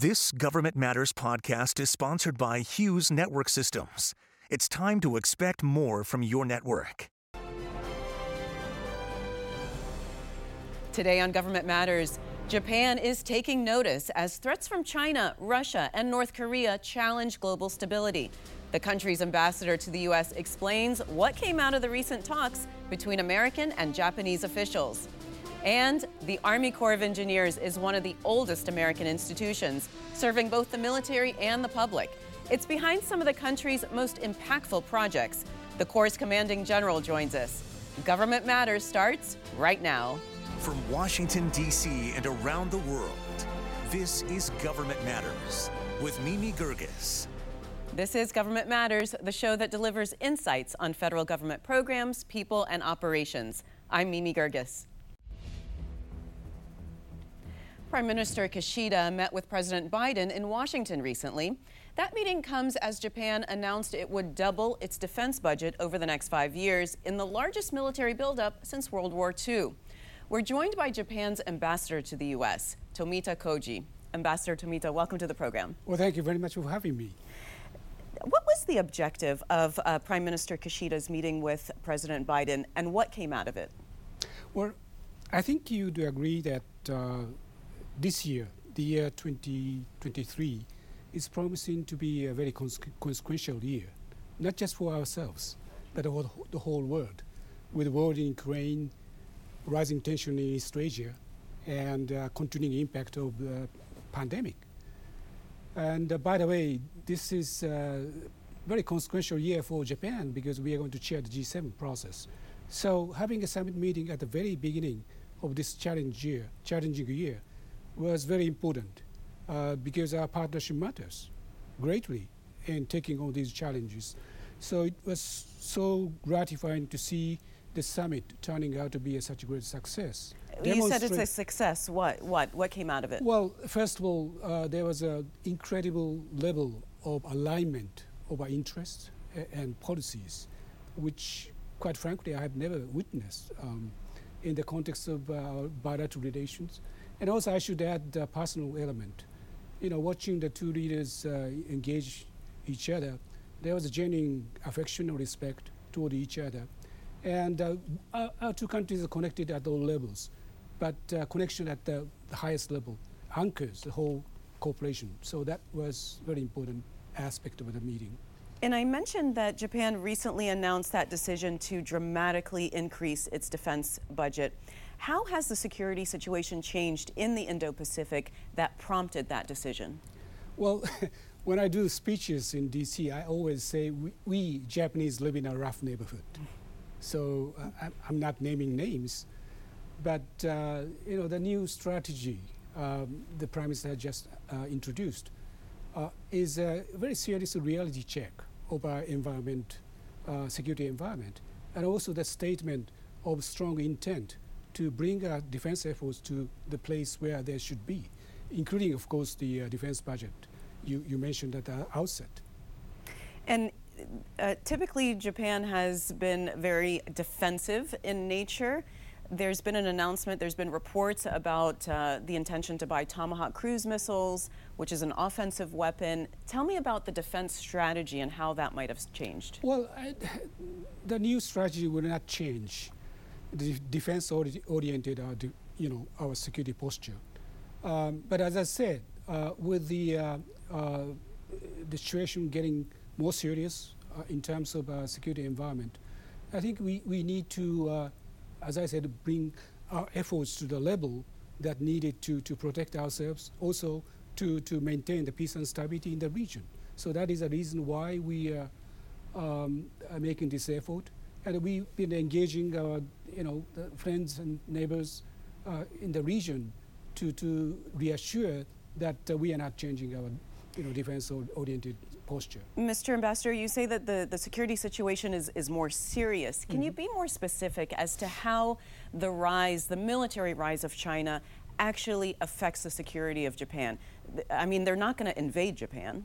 This Government Matters podcast is sponsored by Hughes Network Systems. It's time to expect more from your network. Today on Government Matters, Japan is taking notice as threats from China, Russia, and North Korea challenge global stability. The country's ambassador to the U.S. explains what came out of the recent talks between American and Japanese officials. And the Army Corps of Engineers is one of the oldest American institutions, serving both the military and the public. It's behind some of the country's most impactful projects. The Corps' commanding general joins us. Government Matters starts right now. From Washington, D.C. and around the world, this is Government Matters with Mimi Geerges. This is Government Matters, the show that delivers insights on federal government programs, people, and operations. I'm Mimi Geerges. Prime Minister Kishida met with President Biden in Washington recently. That meeting comes as Japan announced it would double its defense budget over the next five years in the largest military buildup since World War II. We're joined by Japan's ambassador to the U.S., Tomita Koji. Ambassador Tomita, welcome to the program. Well, thank you very much for having me. What was the objective of uh, Prime Minister Kishida's meeting with President Biden, and what came out of it? Well, I think you do agree that uh, this year, the year 2023, is promising to be a very cons- consequential year, not just for ourselves, but for the whole world, with the war in Ukraine, rising tension in East Asia, and uh, continuing impact of the pandemic. And uh, by the way, this is a very consequential year for Japan because we are going to chair the G7 process. So having a summit meeting at the very beginning of this year, challenging year was very important uh, because our partnership matters greatly in taking on these challenges. So it was so gratifying to see the summit turning out to be a, such a great success. You said it's a success. What? What? What came out of it? Well, first of all, uh, there was an incredible level of alignment of our interests and policies, which, quite frankly, I have never witnessed um, in the context of our bilateral relations. And also, I should add the personal element. You know, watching the two leaders uh, engage each other, there was a genuine affection and respect toward each other. And uh, our, our, two countries are connected at all levels, but uh, connection at the, the, highest level anchors the whole cooperation. So that was very important aspect of the meeting. And I mentioned that Japan recently announced that decision to dramatically increase its defense budget. How has the security situation changed in the Indo Pacific that prompted that decision? Well, when I do speeches in DC, I always say we, we Japanese live in a rough neighborhood. So uh, I'm not naming names, but uh, you know the new strategy um, the prime minister just uh, introduced uh, is a very serious reality check of our environment, uh, security environment, and also the statement of strong intent to bring our defense efforts to the place where they should be, including, of course, the uh, defense budget you, you mentioned at the outset. And uh, typically, Japan has been very defensive in nature. There's been an announcement, there's been reports about uh, the intention to buy Tomahawk cruise missiles, which is an offensive weapon. Tell me about the defense strategy and how that might have changed. Well, I, the new strategy will not change. The defense oriented, our, you know, our security posture. Um, but as I said, uh, with the, uh, uh, the situation getting more serious uh, in terms of uh, security environment. I think we, we need to, uh, as I said, bring our efforts to the level that needed to, to protect ourselves, also to, to maintain the peace and stability in the region. So that is a reason why we um, are making this effort. And we've been engaging our you know, friends and neighbors uh, in the region to, to reassure that uh, we are not changing our you know, defense-oriented posture. Mr. Ambassador, you say that the, the security situation is, is more serious. Can mm-hmm. you be more specific as to how the rise, the military rise of China, actually affects the security of Japan? I mean, they're not going to invade Japan.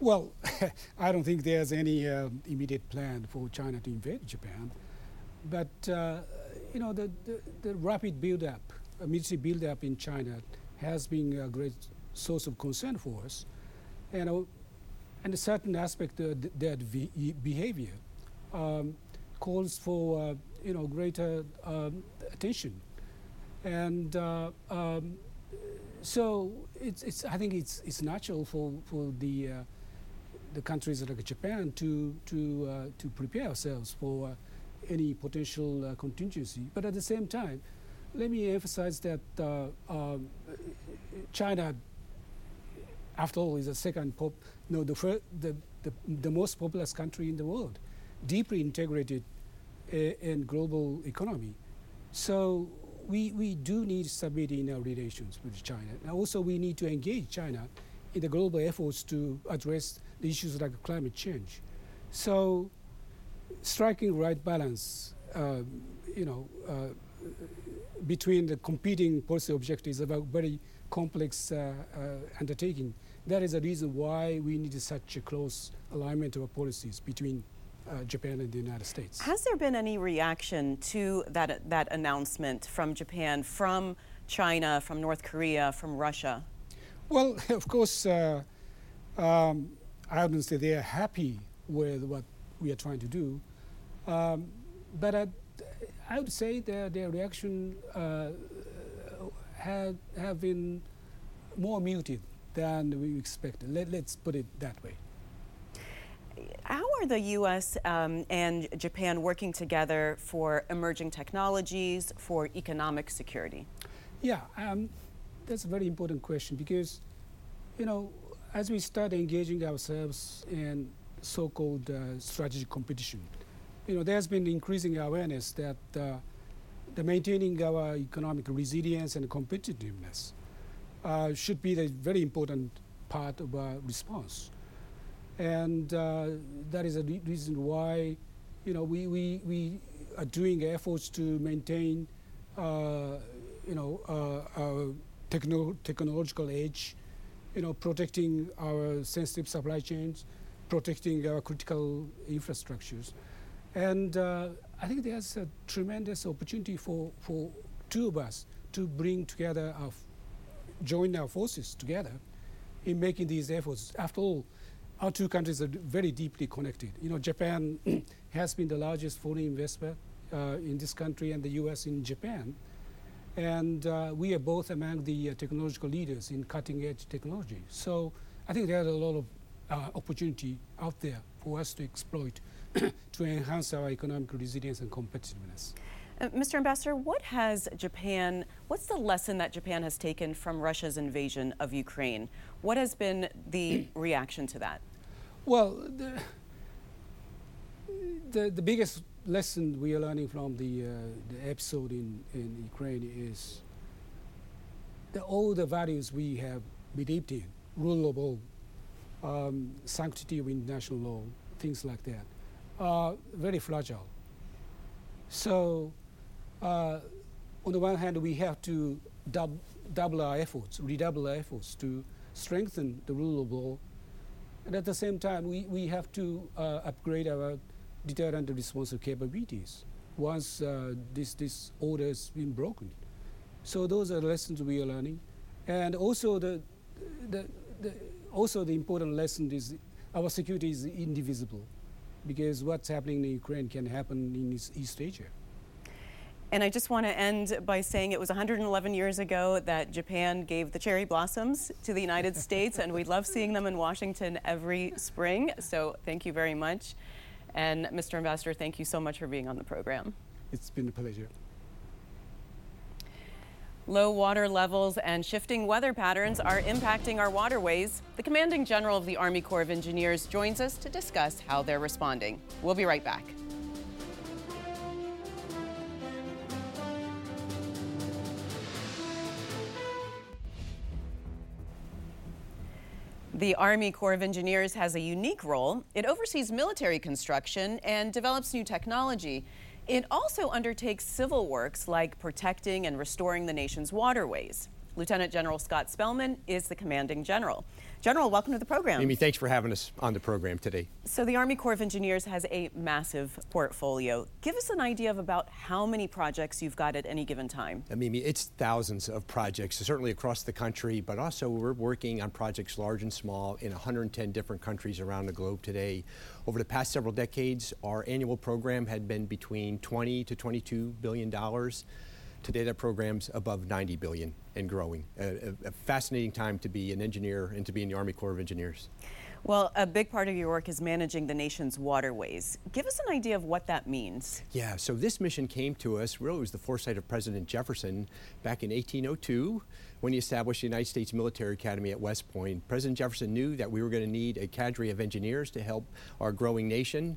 Well, I don't think there's any uh, immediate plan for China to invade Japan. But, uh, you know, the, the, the rapid build-up, military build-up in China has been a great source of concern for us. And, uh, and a certain aspect of that behavior um, calls for uh, you know greater um, attention, and uh, um, so it's, it's I think it's it's natural for for the uh, the countries like Japan to to uh, to prepare ourselves for uh, any potential uh, contingency. But at the same time, let me emphasize that um, China, after all, is the second pop, no, the, the, the, the most populous country in the world, deeply integrated uh, in global economy. So we, we do need stability in our relations with China. And also, we need to engage China in the global efforts to address the issues like climate change. So, striking right balance, uh, you know, uh, between the competing policy objectives of a very complex uh, uh, undertaking. That is the reason why we need such a close alignment of our policies between uh, Japan and the United States. Has there been any reaction to that, that announcement from Japan, from China, from North Korea, from Russia? Well, of course, uh, um, I wouldn't say they are happy with what we are trying to do. Um, but I, I, would say their, their reaction uh, have, have been more muted than we expected. Let, us put it that way. How are the U.S. Um, and Japan working together for emerging technologies, for economic security? Yeah, um, that's a very important question because, you know, as we start engaging ourselves in so-called uh, strategic competition, you know, there's been increasing awareness that uh, the maintaining our economic resilience and competitiveness uh, should be the very important part of our response. And uh, that is a re reason why, you know, we, we, we are doing efforts to maintain, uh, you know, uh, our techno technological edge, you know, protecting our sensitive supply chains, protecting our critical infrastructures. And uh, I think there's a tremendous opportunity for, for two of us to bring together our, join our forces together in making these efforts. After all, our two countries are very deeply connected. You know, Japan has been the largest foreign investor uh, in this country and the U.S. in Japan. And uh, we are both among the uh, technological leaders in cutting edge technology. So I think there's a lot of uh, opportunity out there for us to exploit to enhance our economic resilience and competitiveness. Uh, Mr. Ambassador, what has Japan, what's the lesson that Japan has taken from Russia's invasion of Ukraine? What has been the reaction to that? Well, the, the, the, biggest lesson we are learning from the, uh, the episode in, in Ukraine is that all the values we have believed in, rule of law, um, sanctity of international law, things like that, are very fragile. So, uh, on the one hand, we have to dub double our efforts, redouble our efforts to strengthen the rule of law. And at the same time, we, we have to uh, upgrade our deterrent and responsive capabilities once uh, this, this order has been broken. So those are the lessons we are learning. And also the, the, the also the important lesson is our security is indivisible because what's happening in Ukraine can happen in East Asia. And I just want to end by saying it was 111 years ago that Japan gave the cherry blossoms to the United States, and we love seeing them in Washington every spring. So thank you very much. And Mr. Ambassador, thank you so much for being on the program. It's been a pleasure. Low water levels and shifting weather patterns are impacting our waterways. The commanding general of the Army Corps of Engineers joins us to discuss how they're responding. We'll be right back. The Army Corps of Engineers has a unique role. It oversees military construction and develops new technology. It also undertakes civil works like protecting and restoring the nation's waterways. Lieutenant General Scott Spellmon is the commanding general. General, welcome to the program. Mimi, thanks for having us on the program today. So the Army Corps of Engineers has a massive portfolio. Give us an idea of about how many projects you've got at any given time. Mimi, it's thousands of projects, certainly across the country, but also we're working on projects large and small in 110 different countries around the globe today. Over the past several decades, our annual program had been between 20 to 22 billion dollars. Today, that program's above 90 billion and growing. A, a, a, fascinating time to be an engineer and to be in the Army Corps of Engineers. Well, a big part of your work is managing the nation's waterways. Give us an idea of what that means. Yeah, so this mission came to us, really was the foresight of President Jefferson back in 1802 when he established the United States Military Academy at West Point. President Jefferson knew that we were going to need a cadre of engineers to help our growing nation.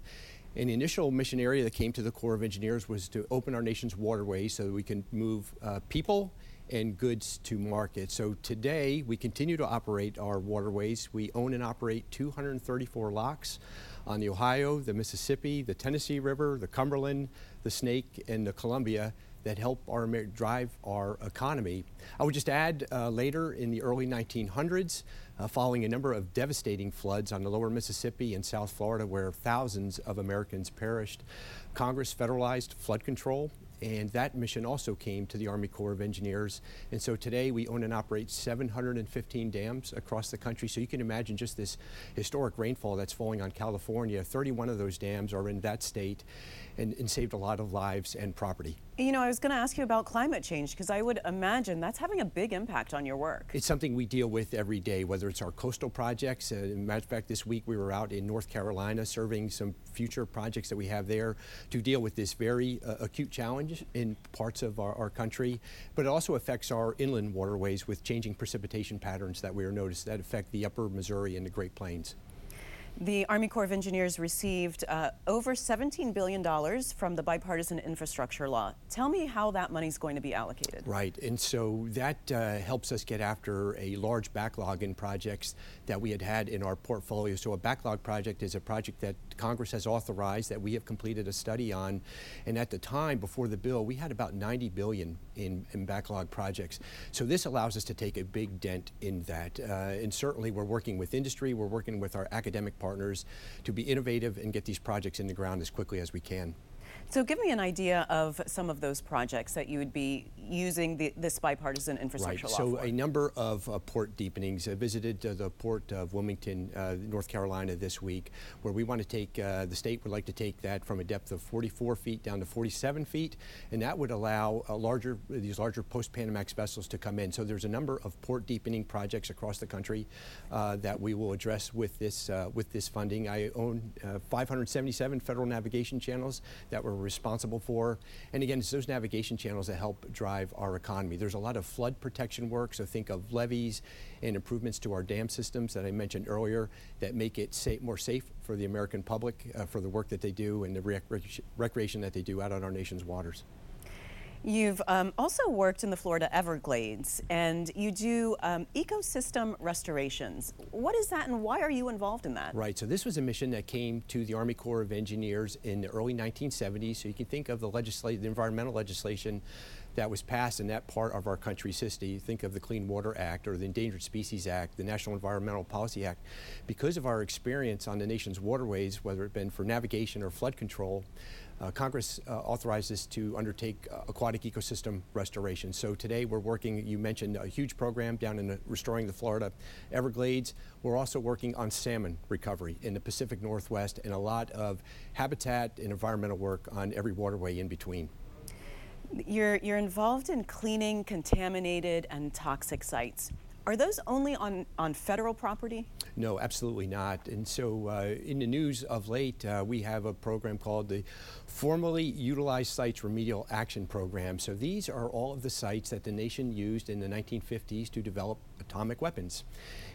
An initial mission area that came to the Corps of Engineers was to open our nation's waterways so that we can move uh, people and goods to market. So today we continue to operate our waterways. We own and operate 234 locks on the Ohio, the Mississippi, the Tennessee River, the Cumberland, the Snake, and the Columbia that help our drive our economy. I would just add uh, later in the early 1900s, uh, following a number of devastating floods on the lower Mississippi and South Florida where thousands of Americans perished, Congress federalized flood control and that mission also came to the Army Corps of Engineers. And so today we own and operate 715 dams across the country. So you can imagine just this historic rainfall that's falling on California. 31 of those dams are in that state and, and saved a lot of lives and property. You know, I was going to ask you about climate change because I would imagine that's having a big impact on your work. It's something we deal with every day, whether it's our coastal projects. Uh, matter of fact, this week we were out in North Carolina serving some future projects that we have there to deal with this very uh, acute challenge in parts of our, our, country. But it also affects our inland waterways with changing precipitation patterns that we are noticed that affect the upper Missouri and the Great Plains. The Army Corps of Engineers received uh, over $17 billion from the bipartisan infrastructure law. Tell me how that money is going to be allocated. Right, and so that uh, helps us get after a large backlog in projects that we had had in our portfolio. So a backlog project is a project that Congress has authorized that we have completed a study on. And at the time, before the bill, we had about 90 billion in, in backlog projects. So this allows us to take a big dent in that. Uh, and certainly we're working with industry, we're working with our academic partners partners to be innovative and get these projects in the ground as quickly as we can. So give me an idea of some of those projects that you would be using the, this bipartisan infrastructure right. law So a number of uh, port deepenings. I visited uh, the port of Wilmington, uh, North Carolina this week, where we want to take, uh, the state would like to take that from a depth of 44 feet down to 47 feet, and that would allow larger, these larger post-Panamax vessels to come in. So there's a number of port deepening projects across the country uh, that we will address with this, uh, with this funding. I own 577 federal navigation channels that were responsible for. And again, it's those navigation channels that help drive our economy. There's a lot of flood protection work, so think of levees and improvements to our dam systems that I mentioned earlier that make it safe, more safe for the American public uh, for the work that they do and the rec recreation that they do out on our nation's waters. You've um, also worked in the Florida Everglades and you do um, ecosystem restorations. What is that and why are you involved in that? Right, so this was a mission that came to the Army Corps of Engineers in the early 1970s. So you can think of the, legislation, the environmental legislation that was passed in that part of our country's history. Think of the Clean Water Act or the Endangered Species Act, the National Environmental Policy Act. Because of our experience on the nation's waterways, whether it been for navigation or flood control, uh, Congress uh, authorized us to undertake uh, aquatic ecosystem restoration. So today we're working, you mentioned a huge program down in the, restoring the Florida Everglades. We're also working on salmon recovery in the Pacific Northwest and a lot of habitat and environmental work on every waterway in between. You're, you're involved in cleaning contaminated and toxic sites. Are those only on, on federal property? No, absolutely not. And so uh, in the news of late, uh, we have a program called the Formerly Utilized Sites Remedial Action Program. So these are all of the sites that the nation used in the 1950s to develop atomic weapons.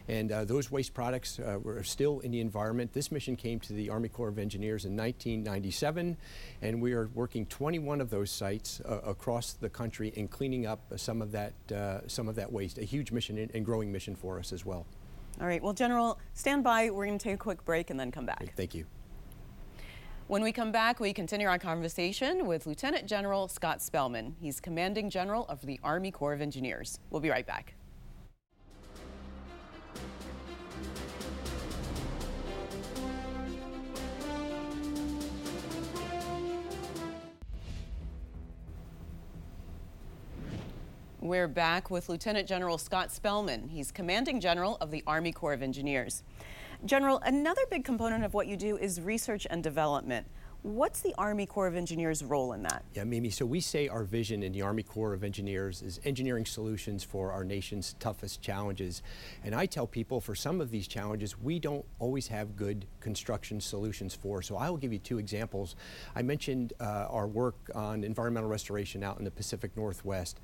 And uh, those waste products uh, were still in the environment. This mission came to the Army Corps of Engineers in 1997, and we are working 21 of those sites uh, across the country in cleaning up some of that, uh, some of that waste. A huge mission and growing mission for us as well. All right. Well, General, stand by. We're going to take a quick break and then come back. Thank you. When we come back, we continue our conversation with Lieutenant General Scott Spellmon. He's Commanding General of the Army Corps of Engineers. We'll be right back. We're back with Lieutenant General Scott Spellmon. He's Commanding General of the Army Corps of Engineers. General, another big component of what you do is research and development. What's the Army Corps of Engineers role in that? Yeah, Mimi, so we say our vision in the Army Corps of Engineers is engineering solutions for our nation's toughest challenges. And I tell people for some of these challenges, we don't always have good construction solutions for. So I will give you two examples. I mentioned uh, our work on environmental restoration out in the Pacific Northwest.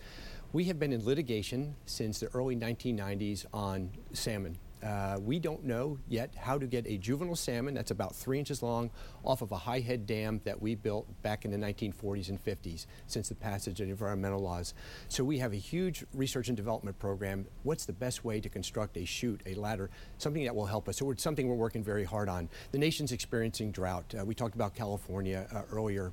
We have been in litigation since the early 1990s on salmon. Uh, we don't know yet how to get a juvenile salmon that's about three inches long off of a high head dam that we built back in the 1940s and 50s since the passage of environmental laws. So we have a huge research and development program. What's the best way to construct a chute, a ladder, something that will help us? So it's something we're working very hard on. The nation's experiencing drought. Uh, we talked about California uh, earlier.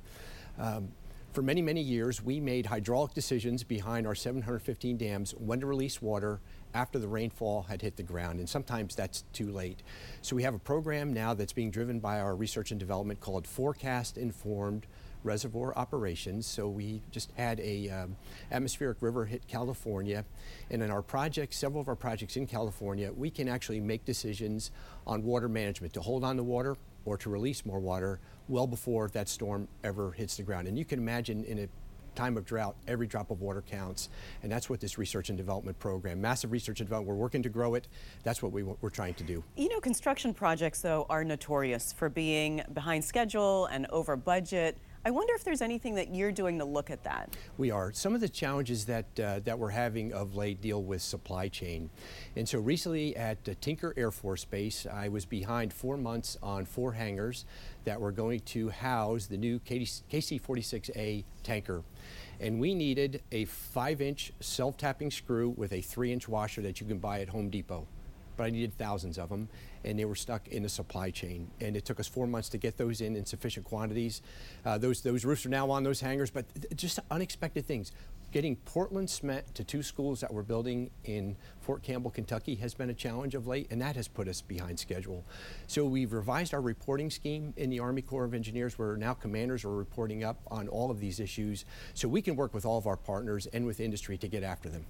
Um, for many, many years, we made hydraulic decisions behind our 715 dams when to release water after the rainfall had hit the ground, and sometimes that's too late. So we have a program now that's being driven by our research and development called Forecast Informed reservoir operations. So we just had a um, atmospheric river hit California, and in our projects, several of our projects in California, we can actually make decisions on water management to hold on to water or to release more water well before that storm ever hits the ground. And you can imagine in a time of drought, every drop of water counts. And that's what this research and development program, massive research and development, we're working to grow it. That's what we, we're trying to do. You know, construction projects, though, are notorious for being behind schedule and over budget. I wonder if there's anything that you're doing to look at that. We are. Some of the challenges that uh, that we're having of late deal with supply chain. And so recently at uh, Tinker Air Force Base, I was behind four months on four hangars that were going to house the new KC-46A tanker. And we needed a five inch self-tapping screw with a three inch washer that you can buy at Home Depot but I needed thousands of them, and they were stuck in the supply chain. And it took us four months to get those in in sufficient quantities. Uh, those those roofs are now on those hangars, but just unexpected things. Getting Portland cement to two schools that we're building in Fort Campbell, Kentucky has been a challenge of late, and that has put us behind schedule. So we've revised our reporting scheme in the Army Corps of Engineers where now commanders are reporting up on all of these issues so we can work with all of our partners and with industry to get after them.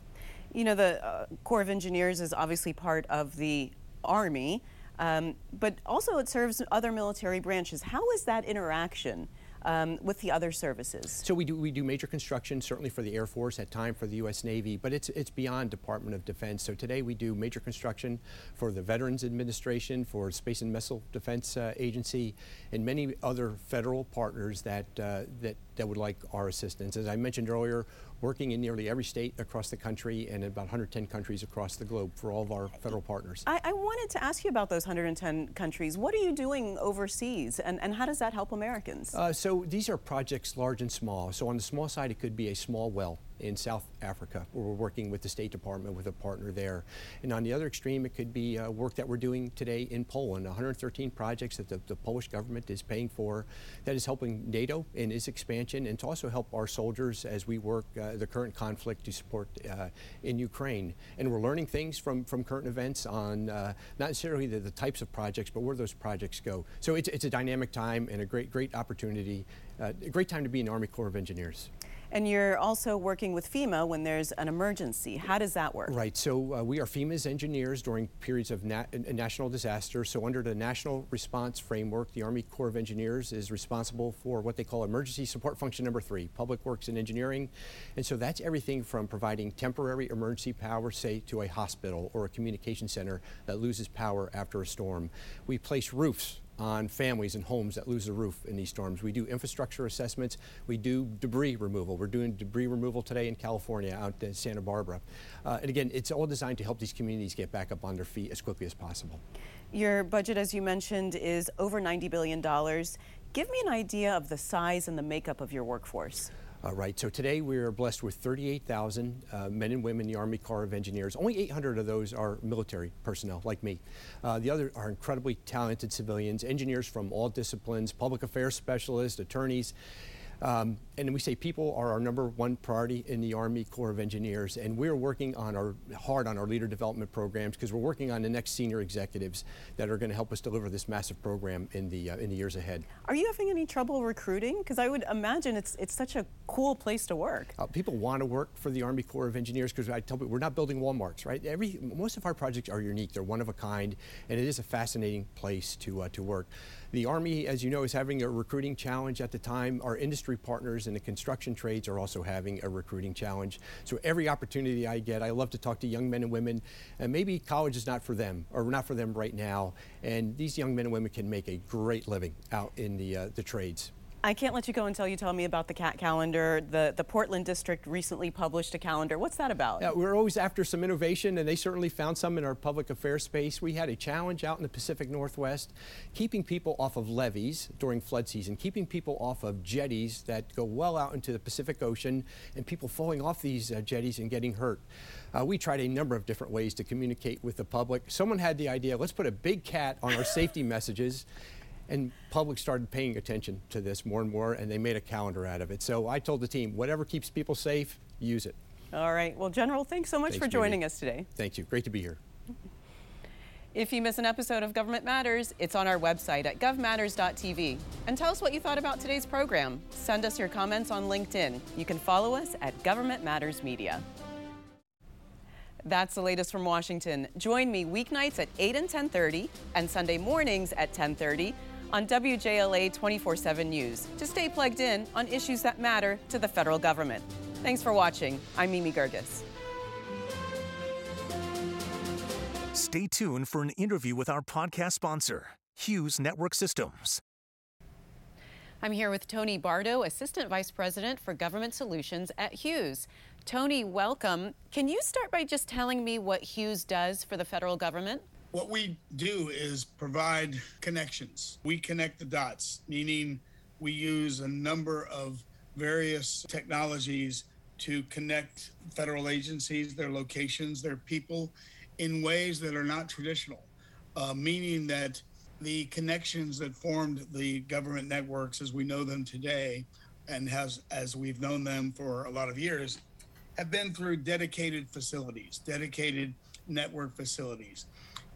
You know, the uh, Corps of Engineers is obviously part of the Army, um, but also it serves other military branches. How is that interaction? um, with the other services? So we do we do major construction certainly for the Air Force at time for the U.S. Navy, but it's it's beyond Department of Defense. So today we do major construction for the Veterans Administration, for Space and Missile Defense uh, Agency, and many other federal partners that uh, that that would like our assistance. As I mentioned earlier, working in nearly every state across the country and in about 110 countries across the globe for all of our federal partners. I, I wanted to ask you about those 110 countries. What are you doing overseas, and, and how does that help Americans? Uh, so these are projects large and small. So on the small side, it could be a small well in South Africa, where we're working with the State Department with a partner there. And on the other extreme, it could be uh, work that we're doing today in Poland, 113 projects that the, the, Polish government is paying for that is helping NATO in its expansion and to also help our soldiers as we work uh, the current conflict to support uh, in Ukraine. And we're learning things from, from current events on uh, not necessarily the, the, types of projects, but where those projects go. So it's, it's a dynamic time and a great, great opportunity, uh, a great time to be in the Army Corps of Engineers. And you're also working with FEMA when there's an emergency. How does that work? Right. So uh, we are FEMA's engineers during periods of nat national disaster. So under the National Response Framework, the Army Corps of Engineers is responsible for what they call Emergency Support Function Number Three, Public Works and Engineering. And so that's everything from providing temporary emergency power, say, to a hospital or a communication center that loses power after a storm. We place roofs on families and homes that lose the roof in these storms. We do infrastructure assessments. We do debris removal. We're doing debris removal today in California out in Santa Barbara. Uh, and again, it's all designed to help these communities get back up on their feet as quickly as possible. Your budget, as you mentioned, is over $90 billion. Give me an idea of the size and the makeup of your workforce. Uh, right, so today we are blessed with 38,000 uh, men and women in the Army Corps of Engineers. Only 800 of those are military personnel, like me. Uh, the other are incredibly talented civilians, engineers from all disciplines, public affairs specialists, attorneys, um, and we say people are our number one priority in the Army Corps of Engineers, and we're working on our hard on our leader development programs because we're working on the next senior executives that are going to help us deliver this massive program in the uh, in the years ahead. Are you having any trouble recruiting? Because I would imagine it's it's such a cool place to work. Uh, people want to work for the Army Corps of Engineers because I tell people we're not building Walmarts, right? Every most of our projects are unique; they're one of a kind, and it is a fascinating place to uh, to work. The Army, as you know, is having a recruiting challenge at the time. Our industry partners in the construction trades are also having a recruiting challenge. So every opportunity I get, I love to talk to young men and women. And maybe college is not for them, or not for them right now. And these young men and women can make a great living out in the, uh, the trades. I can't let you go until you tell me about the CAT calendar. The, the Portland district recently published a calendar. What's that about? Yeah, we're always after some innovation, and they certainly found some in our public affairs space. We had a challenge out in the Pacific Northwest, keeping people off of levees during flood season, keeping people off of jetties that go well out into the Pacific Ocean, and people falling off these uh, jetties and getting hurt. Uh, we tried a number of different ways to communicate with the public. Someone had the idea, let's put a big cat on our safety messages and public started paying attention to this more and more, and they made a calendar out of it. So I told the team, whatever keeps people safe, use it. All right. Well, General, thanks so much thanks, for joining us today. Thank you. Great to be here. If you miss an episode of Government Matters, it's on our website at govmatters.tv. And tell us what you thought about today's program. Send us your comments on LinkedIn. You can follow us at Government Matters Media. That's the latest from Washington. Join me weeknights at 8 and 10:30 and Sunday mornings at 10:30 on WJLA 24 7 News to stay plugged in on issues that matter to the federal government. Thanks for watching. I'm Mimi Geerges. Stay tuned for an interview with our podcast sponsor, Hughes Network Systems. I'm here with Tony Bardo, Assistant Vice President for Government Solutions at Hughes. Tony, welcome. Can you start by just telling me what Hughes does for the federal government? What we do is provide connections. We connect the dots, meaning we use a number of various technologies to connect federal agencies, their locations, their people in ways that are not traditional, uh, meaning that the connections that formed the government networks as we know them today and has as we've known them for a lot of years have been through dedicated facilities, dedicated network facilities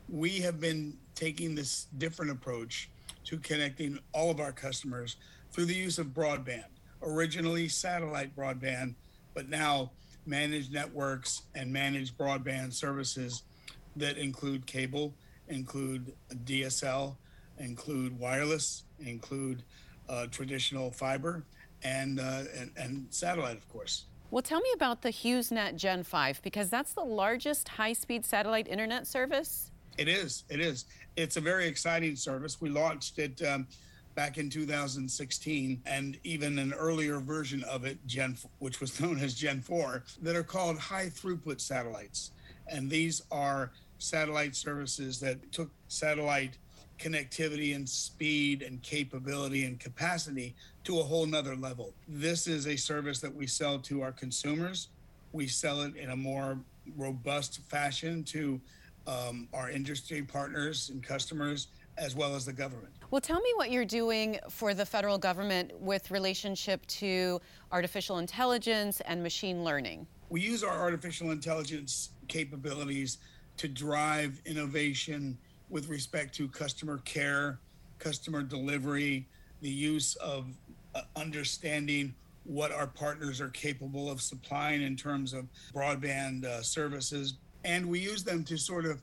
we have been taking this different approach to connecting all of our customers through the use of broadband. Originally satellite broadband, but now managed networks and managed broadband services that include cable, include DSL, include wireless, include uh, traditional fiber, and, uh, and, and satellite, of course. Well, tell me about the HughesNet Gen 5 because that's the largest high speed satellite internet service it is. It is. It's a very exciting service. We launched it um, back in 2016, and even an earlier version of it, Gen, which was known as Gen 4, that are called high throughput satellites. And these are satellite services that took satellite connectivity and speed and capability and capacity to a whole nother level. This is a service that we sell to our consumers. We sell it in a more robust fashion to um, our industry partners and customers, as well as the government. Well, tell me what you're doing for the federal government with relationship to artificial intelligence and machine learning. We use our artificial intelligence capabilities to drive innovation with respect to customer care, customer delivery, the use of uh, understanding what our partners are capable of supplying in terms of broadband uh, services, and we use them to sort of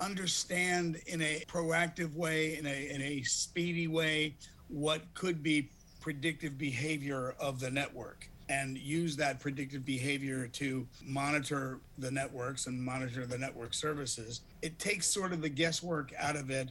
understand in a proactive way, in a, in a speedy way, what could be predictive behavior of the network. And use that predictive behavior to monitor the networks and monitor the network services. It takes sort of the guesswork out of it